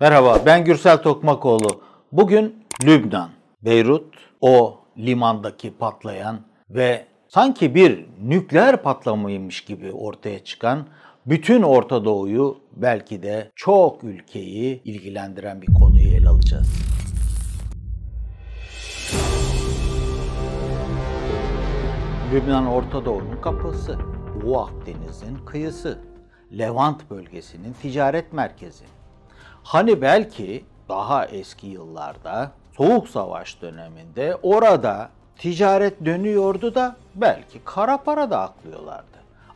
Merhaba, ben Gürsel Tokmakoğlu. Bugün Lübnan, Beyrut, o limandaki patlayan ve sanki bir nükleer patlamaymış gibi ortaya çıkan bütün Orta Doğu'yu belki de çok ülkeyi ilgilendiren bir konuyu ele alacağız. Lübnan Orta Doğu'nun kapısı, Doğu Akdeniz'in kıyısı, Levant bölgesinin ticaret merkezi. Hani belki daha eski yıllarda Soğuk Savaş döneminde orada ticaret dönüyordu da belki kara para da aklıyorlardı.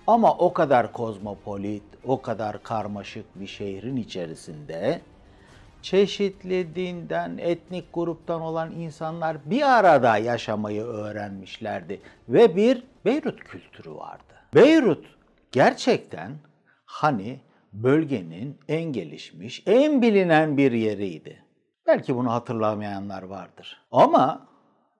Ama o kadar kozmopolit, o kadar karmaşık bir şehrin içerisinde çeşitli dinden, etnik gruptan olan insanlar bir arada yaşamayı öğrenmişlerdi ve bir Beyrut kültürü vardı. Beyrut gerçekten hani bölgenin en gelişmiş, en bilinen bir yeriydi. Belki bunu hatırlamayanlar vardır. Ama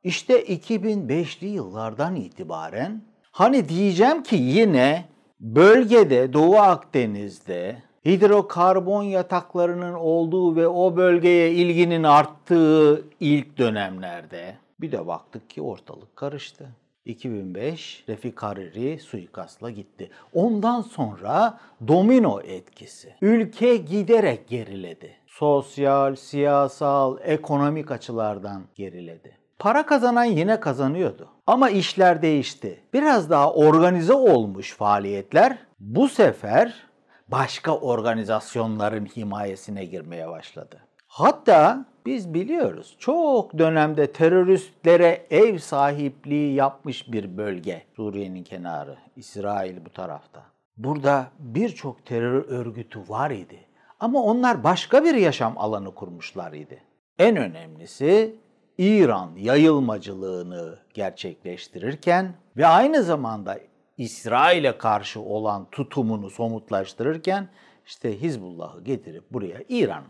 işte 2005'li yıllardan itibaren hani diyeceğim ki yine bölgede Doğu Akdeniz'de hidrokarbon yataklarının olduğu ve o bölgeye ilginin arttığı ilk dönemlerde bir de baktık ki ortalık karıştı. 2005 Refik Hariri suikastla gitti. Ondan sonra domino etkisi. Ülke giderek geriledi. Sosyal, siyasal, ekonomik açılardan geriledi. Para kazanan yine kazanıyordu. Ama işler değişti. Biraz daha organize olmuş faaliyetler bu sefer başka organizasyonların himayesine girmeye başladı. Hatta biz biliyoruz çok dönemde teröristlere ev sahipliği yapmış bir bölge Suriye'nin kenarı, İsrail bu tarafta. Burada birçok terör örgütü var idi ama onlar başka bir yaşam alanı kurmuşlar idi. En önemlisi İran yayılmacılığını gerçekleştirirken ve aynı zamanda İsrail'e karşı olan tutumunu somutlaştırırken işte Hizbullah'ı getirip buraya İran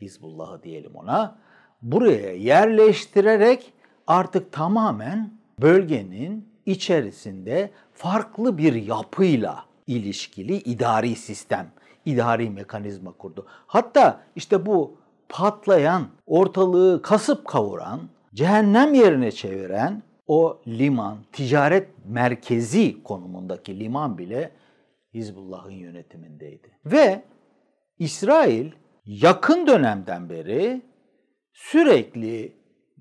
Hizbullah'ı diyelim ona buraya yerleştirerek artık tamamen bölgenin içerisinde farklı bir yapıyla ilişkili idari sistem, idari mekanizma kurdu. Hatta işte bu patlayan, ortalığı kasıp kavuran, cehennem yerine çeviren o liman, ticaret merkezi konumundaki liman bile Hizbullah'ın yönetimindeydi. Ve İsrail yakın dönemden beri sürekli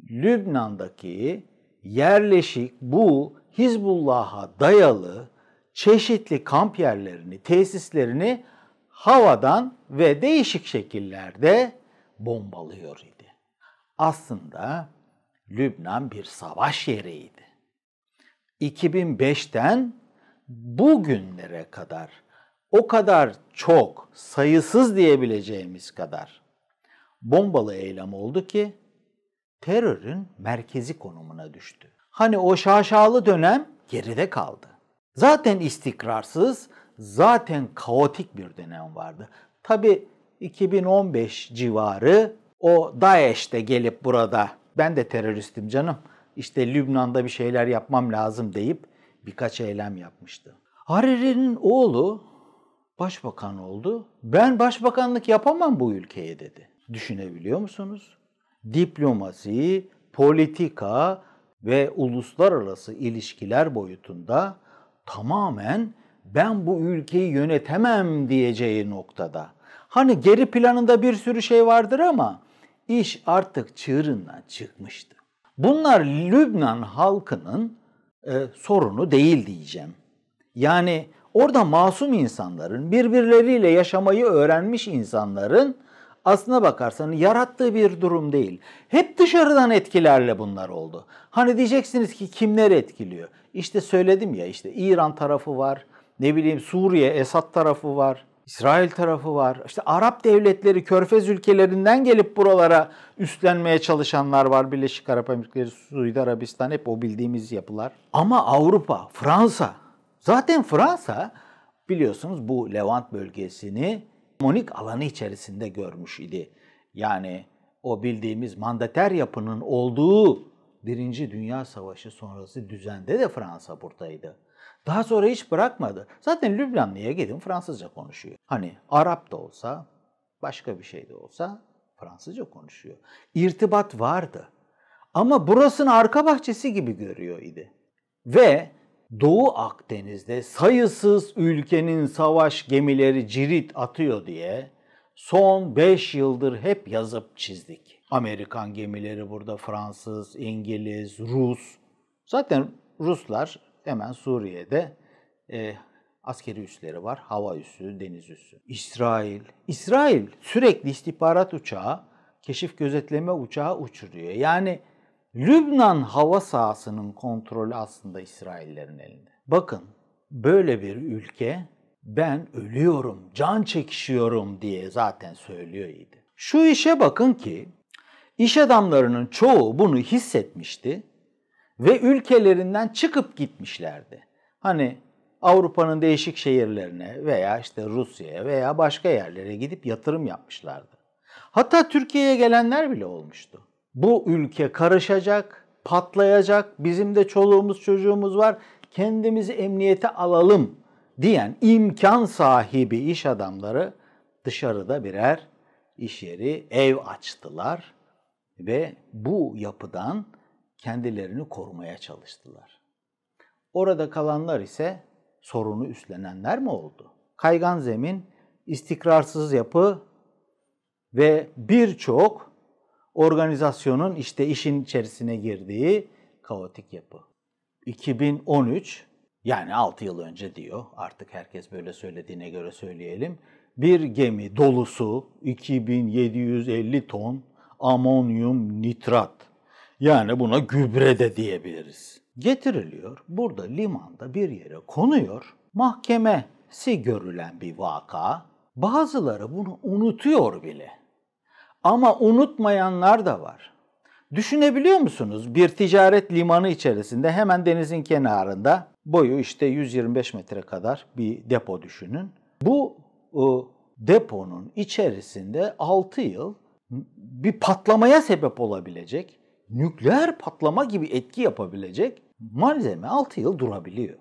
Lübnan'daki yerleşik bu Hizbullah'a dayalı çeşitli kamp yerlerini, tesislerini havadan ve değişik şekillerde bombalıyor idi. Aslında Lübnan bir savaş yeriydi. 2005'ten bugünlere kadar o kadar çok, sayısız diyebileceğimiz kadar bombalı eylem oldu ki terörün merkezi konumuna düştü. Hani o şaşalı dönem geride kaldı. Zaten istikrarsız, zaten kaotik bir dönem vardı. Tabi 2015 civarı o DAEŞ de gelip burada ben de teröristim canım işte Lübnan'da bir şeyler yapmam lazım deyip birkaç eylem yapmıştı. Hariri'nin oğlu başbakan oldu. Ben başbakanlık yapamam bu ülkeye dedi. Düşünebiliyor musunuz? Diplomasi, politika ve uluslararası ilişkiler boyutunda tamamen ben bu ülkeyi yönetemem diyeceği noktada. Hani geri planında bir sürü şey vardır ama iş artık çığırından çıkmıştı. Bunlar Lübnan halkının e, sorunu değil diyeceğim. Yani orada masum insanların, birbirleriyle yaşamayı öğrenmiş insanların aslına bakarsanız yarattığı bir durum değil. Hep dışarıdan etkilerle bunlar oldu. Hani diyeceksiniz ki kimler etkiliyor? İşte söyledim ya işte İran tarafı var, ne bileyim Suriye, Esad tarafı var, İsrail tarafı var. İşte Arap devletleri, Körfez ülkelerinden gelip buralara üstlenmeye çalışanlar var. Birleşik Arap Emirlikleri, Suudi Arabistan hep o bildiğimiz yapılar. Ama Avrupa, Fransa, zaten Fransa biliyorsunuz bu Levant bölgesini monik alanı içerisinde görmüş idi. Yani o bildiğimiz mandater yapının olduğu Birinci Dünya Savaşı sonrası düzende de Fransa buradaydı. Daha sonra hiç bırakmadı. Zaten Lübnanlı'ya gidin Fransızca konuşuyor. Hani Arap da olsa, başka bir şey de olsa Fransızca konuşuyor. İrtibat vardı. Ama burasını arka bahçesi gibi görüyor idi. Ve Doğu Akdeniz'de sayısız ülkenin savaş gemileri cirit atıyor diye son 5 yıldır hep yazıp çizdik. Amerikan gemileri burada Fransız, İngiliz, Rus. Zaten Ruslar hemen Suriye'de e, askeri üsleri var. Hava üssü, deniz üssü. İsrail. İsrail sürekli istihbarat uçağı, keşif gözetleme uçağı uçuruyor. Yani Lübnan hava sahasının kontrolü aslında İsraillerin elinde. Bakın böyle bir ülke ben ölüyorum, can çekişiyorum diye zaten söylüyor idi. Şu işe bakın ki iş adamlarının çoğu bunu hissetmişti ve ülkelerinden çıkıp gitmişlerdi. Hani Avrupa'nın değişik şehirlerine veya işte Rusya'ya veya başka yerlere gidip yatırım yapmışlardı. Hatta Türkiye'ye gelenler bile olmuştu. Bu ülke karışacak, patlayacak, bizim de çoluğumuz çocuğumuz var, kendimizi emniyete alalım diyen imkan sahibi iş adamları dışarıda birer iş yeri, ev açtılar ve bu yapıdan kendilerini korumaya çalıştılar. Orada kalanlar ise sorunu üstlenenler mi oldu? Kaygan zemin, istikrarsız yapı ve birçok organizasyonun işte işin içerisine girdiği kaotik yapı. 2013 yani 6 yıl önce diyor artık herkes böyle söylediğine göre söyleyelim. Bir gemi dolusu 2750 ton amonyum nitrat yani buna gübre de diyebiliriz. Getiriliyor burada limanda bir yere konuyor mahkemesi görülen bir vaka. Bazıları bunu unutuyor bile. Ama unutmayanlar da var. Düşünebiliyor musunuz? Bir ticaret limanı içerisinde hemen denizin kenarında boyu işte 125 metre kadar bir depo düşünün. Bu o, deponun içerisinde 6 yıl bir patlamaya sebep olabilecek, nükleer patlama gibi etki yapabilecek malzeme 6 yıl durabiliyor.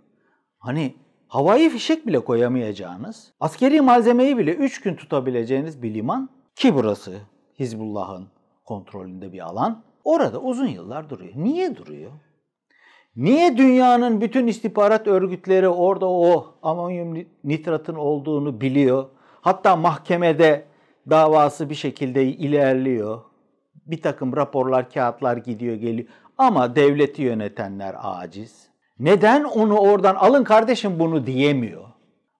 Hani havai fişek bile koyamayacağınız, askeri malzemeyi bile 3 gün tutabileceğiniz bir liman ki burası Hizbullah'ın kontrolünde bir alan. Orada uzun yıllar duruyor. Niye duruyor? Niye dünyanın bütün istihbarat örgütleri orada o amonyum nitratın olduğunu biliyor? Hatta mahkemede davası bir şekilde ilerliyor. Bir takım raporlar, kağıtlar gidiyor geliyor. Ama devleti yönetenler aciz. Neden onu oradan alın kardeşim bunu diyemiyor?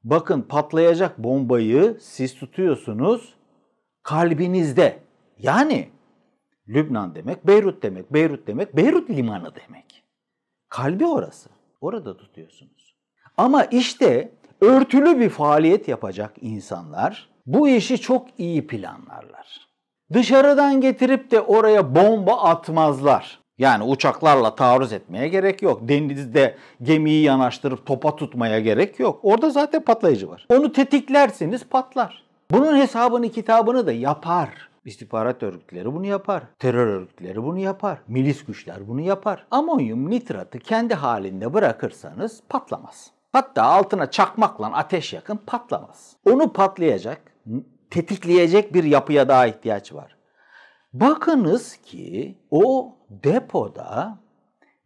Bakın patlayacak bombayı siz tutuyorsunuz kalbinizde. Yani Lübnan demek, Beyrut demek, Beyrut demek, Beyrut limanı demek. Kalbi orası. Orada tutuyorsunuz. Ama işte örtülü bir faaliyet yapacak insanlar bu işi çok iyi planlarlar. Dışarıdan getirip de oraya bomba atmazlar. Yani uçaklarla taarruz etmeye gerek yok. Denizde gemiyi yanaştırıp topa tutmaya gerek yok. Orada zaten patlayıcı var. Onu tetiklersiniz patlar. Bunun hesabını kitabını da yapar. İstihbarat örgütleri bunu yapar. Terör örgütleri bunu yapar. Milis güçler bunu yapar. Amonyum nitratı kendi halinde bırakırsanız patlamaz. Hatta altına çakmakla ateş yakın patlamaz. Onu patlayacak, tetikleyecek bir yapıya daha ihtiyaç var. Bakınız ki o depoda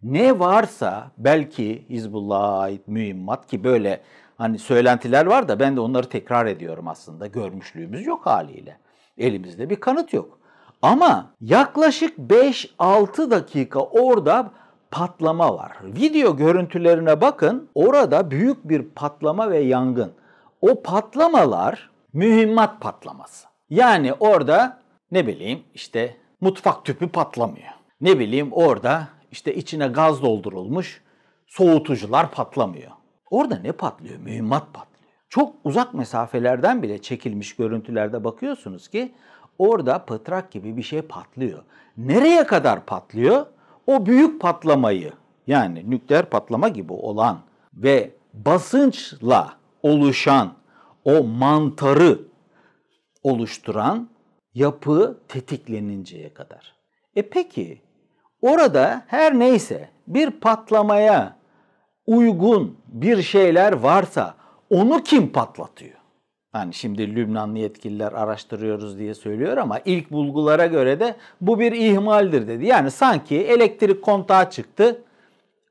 ne varsa belki Hizbullah'a ait mühimmat ki böyle hani söylentiler var da ben de onları tekrar ediyorum aslında. Görmüşlüğümüz yok haliyle. Elimizde bir kanıt yok. Ama yaklaşık 5-6 dakika orada patlama var. Video görüntülerine bakın. Orada büyük bir patlama ve yangın. O patlamalar mühimmat patlaması. Yani orada ne bileyim işte mutfak tüpü patlamıyor. Ne bileyim orada işte içine gaz doldurulmuş soğutucular patlamıyor. Orada ne patlıyor? Mühimmat patlıyor. Çok uzak mesafelerden bile çekilmiş görüntülerde bakıyorsunuz ki orada pıtrak gibi bir şey patlıyor. Nereye kadar patlıyor? O büyük patlamayı yani nükleer patlama gibi olan ve basınçla oluşan o mantarı oluşturan yapı tetikleninceye kadar. E peki orada her neyse bir patlamaya uygun bir şeyler varsa onu kim patlatıyor? Hani şimdi Lübnanlı yetkililer araştırıyoruz diye söylüyor ama ilk bulgulara göre de bu bir ihmaldir dedi. Yani sanki elektrik kontağı çıktı,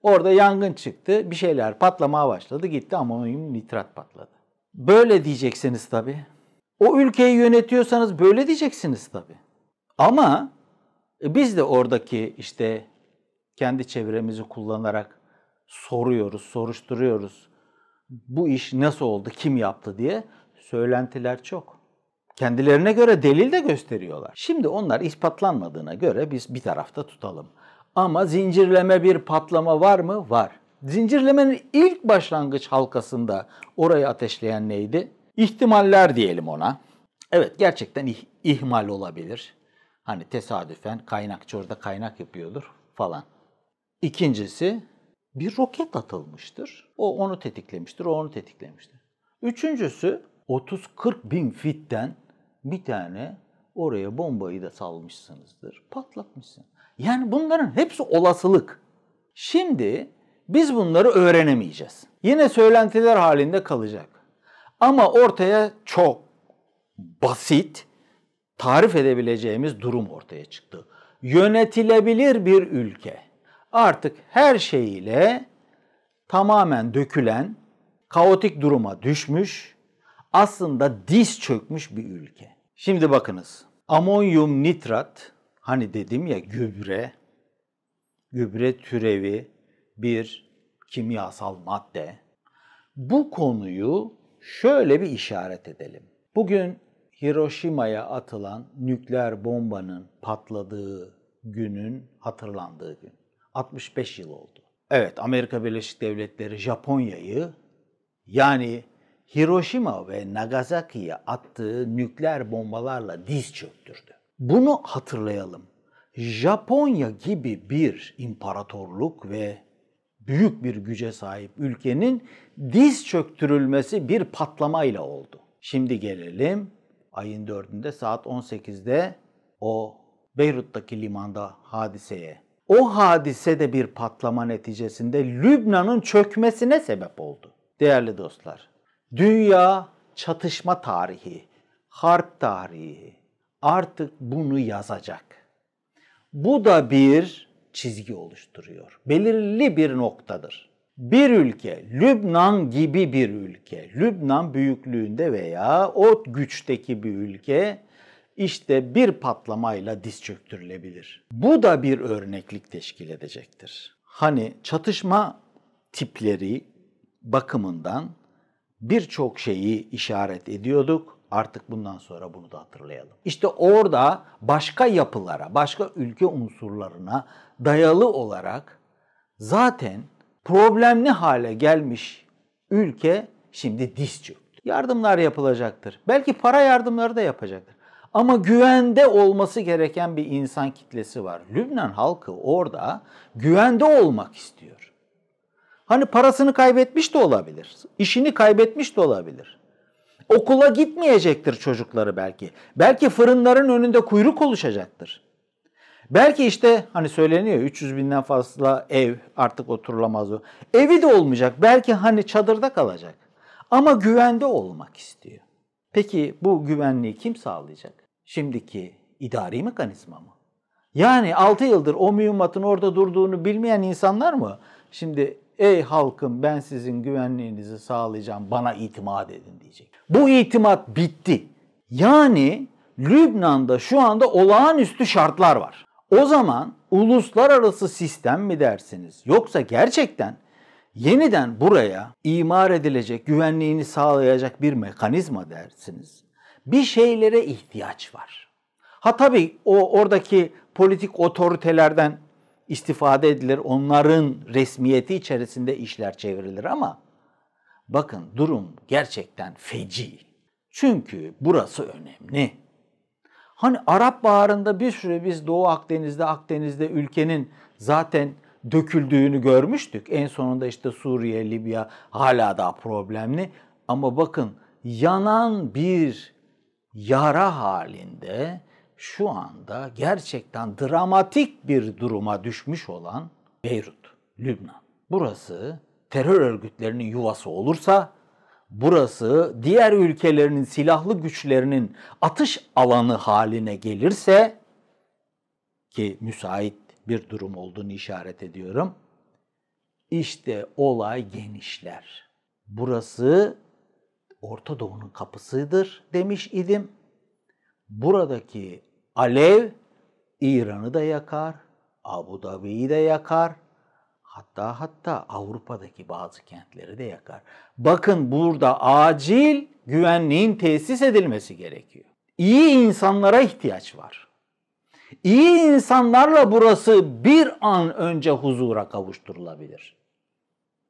orada yangın çıktı, bir şeyler patlamaya başladı, gitti amonyum nitrat patladı. Böyle diyeceksiniz tabii. O ülkeyi yönetiyorsanız böyle diyeceksiniz tabii. Ama e, biz de oradaki işte kendi çevremizi kullanarak soruyoruz, soruşturuyoruz. Bu iş nasıl oldu, kim yaptı diye söylentiler çok. Kendilerine göre delil de gösteriyorlar. Şimdi onlar ispatlanmadığına göre biz bir tarafta tutalım. Ama zincirleme bir patlama var mı? Var. Zincirlemenin ilk başlangıç halkasında orayı ateşleyen neydi? İhtimaller diyelim ona. Evet gerçekten ih- ihmal olabilir. Hani tesadüfen kaynakçı orada kaynak yapıyordur falan. İkincisi bir roket atılmıştır. O onu tetiklemiştir, o onu tetiklemiştir. Üçüncüsü 30-40 bin fitten bir tane oraya bombayı da salmışsınızdır. Patlatmışsın. Yani bunların hepsi olasılık. Şimdi biz bunları öğrenemeyeceğiz. Yine söylentiler halinde kalacak. Ama ortaya çok basit, tarif edebileceğimiz durum ortaya çıktı. Yönetilebilir bir ülke. Artık her şeyiyle tamamen dökülen, kaotik duruma düşmüş, aslında diz çökmüş bir ülke. Şimdi bakınız. Amonyum nitrat, hani dedim ya gübre, gübre türevi bir kimyasal madde. Bu konuyu şöyle bir işaret edelim. Bugün Hiroşima'ya atılan nükleer bombanın patladığı günün hatırlandığı gün. 65 yıl oldu. Evet Amerika Birleşik Devletleri Japonya'yı yani Hiroşima ve Nagasaki'ye attığı nükleer bombalarla diz çöktürdü. Bunu hatırlayalım. Japonya gibi bir imparatorluk ve büyük bir güce sahip ülkenin diz çöktürülmesi bir patlamayla oldu. Şimdi gelelim ayın 4'ünde saat 18'de o Beyrut'taki limanda hadiseye. O hadise de bir patlama neticesinde Lübnan'ın çökmesine sebep oldu. Değerli dostlar, dünya çatışma tarihi, harp tarihi artık bunu yazacak. Bu da bir çizgi oluşturuyor. Belirli bir noktadır. Bir ülke, Lübnan gibi bir ülke, Lübnan büyüklüğünde veya o güçteki bir ülke işte bir patlamayla diz çöktürülebilir. Bu da bir örneklik teşkil edecektir. Hani çatışma tipleri bakımından birçok şeyi işaret ediyorduk. Artık bundan sonra bunu da hatırlayalım. İşte orada başka yapılara, başka ülke unsurlarına dayalı olarak zaten problemli hale gelmiş ülke şimdi diz çöktü. Yardımlar yapılacaktır. Belki para yardımları da yapacaktır. Ama güvende olması gereken bir insan kitlesi var. Lübnan halkı orada güvende olmak istiyor. Hani parasını kaybetmiş de olabilir. işini kaybetmiş de olabilir. Okula gitmeyecektir çocukları belki. Belki fırınların önünde kuyruk oluşacaktır. Belki işte hani söyleniyor 300 binden fazla ev artık oturulamaz o. Evi de olmayacak. Belki hani çadırda kalacak. Ama güvende olmak istiyor. Peki bu güvenliği kim sağlayacak? Şimdiki idari mekanizma mı? Yani 6 yıldır o mühimmatın orada durduğunu bilmeyen insanlar mı? Şimdi ey halkım ben sizin güvenliğinizi sağlayacağım bana itimat edin diyecek. Bu itimat bitti. Yani Lübnan'da şu anda olağanüstü şartlar var. O zaman uluslararası sistem mi dersiniz? Yoksa gerçekten yeniden buraya imar edilecek, güvenliğini sağlayacak bir mekanizma dersiniz. Bir şeylere ihtiyaç var. Ha tabii o oradaki politik otoritelerden istifade edilir. Onların resmiyeti içerisinde işler çevrilir ama bakın durum gerçekten feci. Çünkü burası önemli. Hani Arap Baharı'nda bir süre biz Doğu Akdeniz'de, Akdeniz'de ülkenin zaten döküldüğünü görmüştük. En sonunda işte Suriye, Libya hala daha problemli. Ama bakın yanan bir yara halinde şu anda gerçekten dramatik bir duruma düşmüş olan Beyrut, Lübnan. Burası terör örgütlerinin yuvası olursa burası diğer ülkelerin silahlı güçlerinin atış alanı haline gelirse ki müsait bir durum olduğunu işaret ediyorum. İşte olay genişler. Burası Orta Doğu'nun kapısıdır demiş idim. Buradaki alev İran'ı da yakar, Abu Dhabi'yi de yakar. Hatta hatta Avrupa'daki bazı kentleri de yakar. Bakın burada acil güvenliğin tesis edilmesi gerekiyor. İyi insanlara ihtiyaç var. İyi insanlarla burası bir an önce huzura kavuşturulabilir.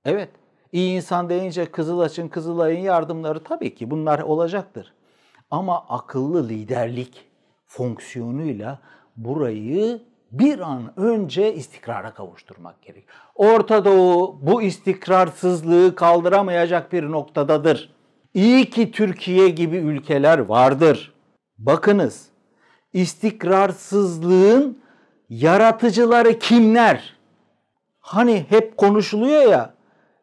Evet, iyi insan deyince Kızılaç'ın, Kızılay'ın yardımları tabii ki bunlar olacaktır. Ama akıllı liderlik fonksiyonuyla burayı bir an önce istikrara kavuşturmak gerek. Orta Doğu bu istikrarsızlığı kaldıramayacak bir noktadadır. İyi ki Türkiye gibi ülkeler vardır. Bakınız, istikrarsızlığın yaratıcıları kimler? Hani hep konuşuluyor ya,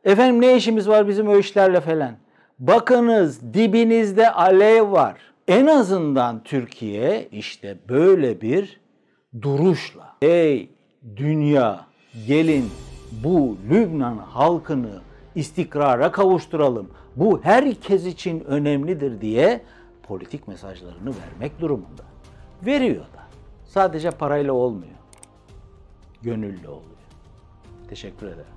efendim ne işimiz var bizim o işlerle falan. Bakınız dibinizde alev var. En azından Türkiye işte böyle bir duruşla. Ey dünya gelin bu Lübnan halkını istikrara kavuşturalım. Bu herkes için önemlidir diye politik mesajlarını vermek durumunda. Veriyor da. Sadece parayla olmuyor. Gönüllü oluyor. Teşekkür ederim.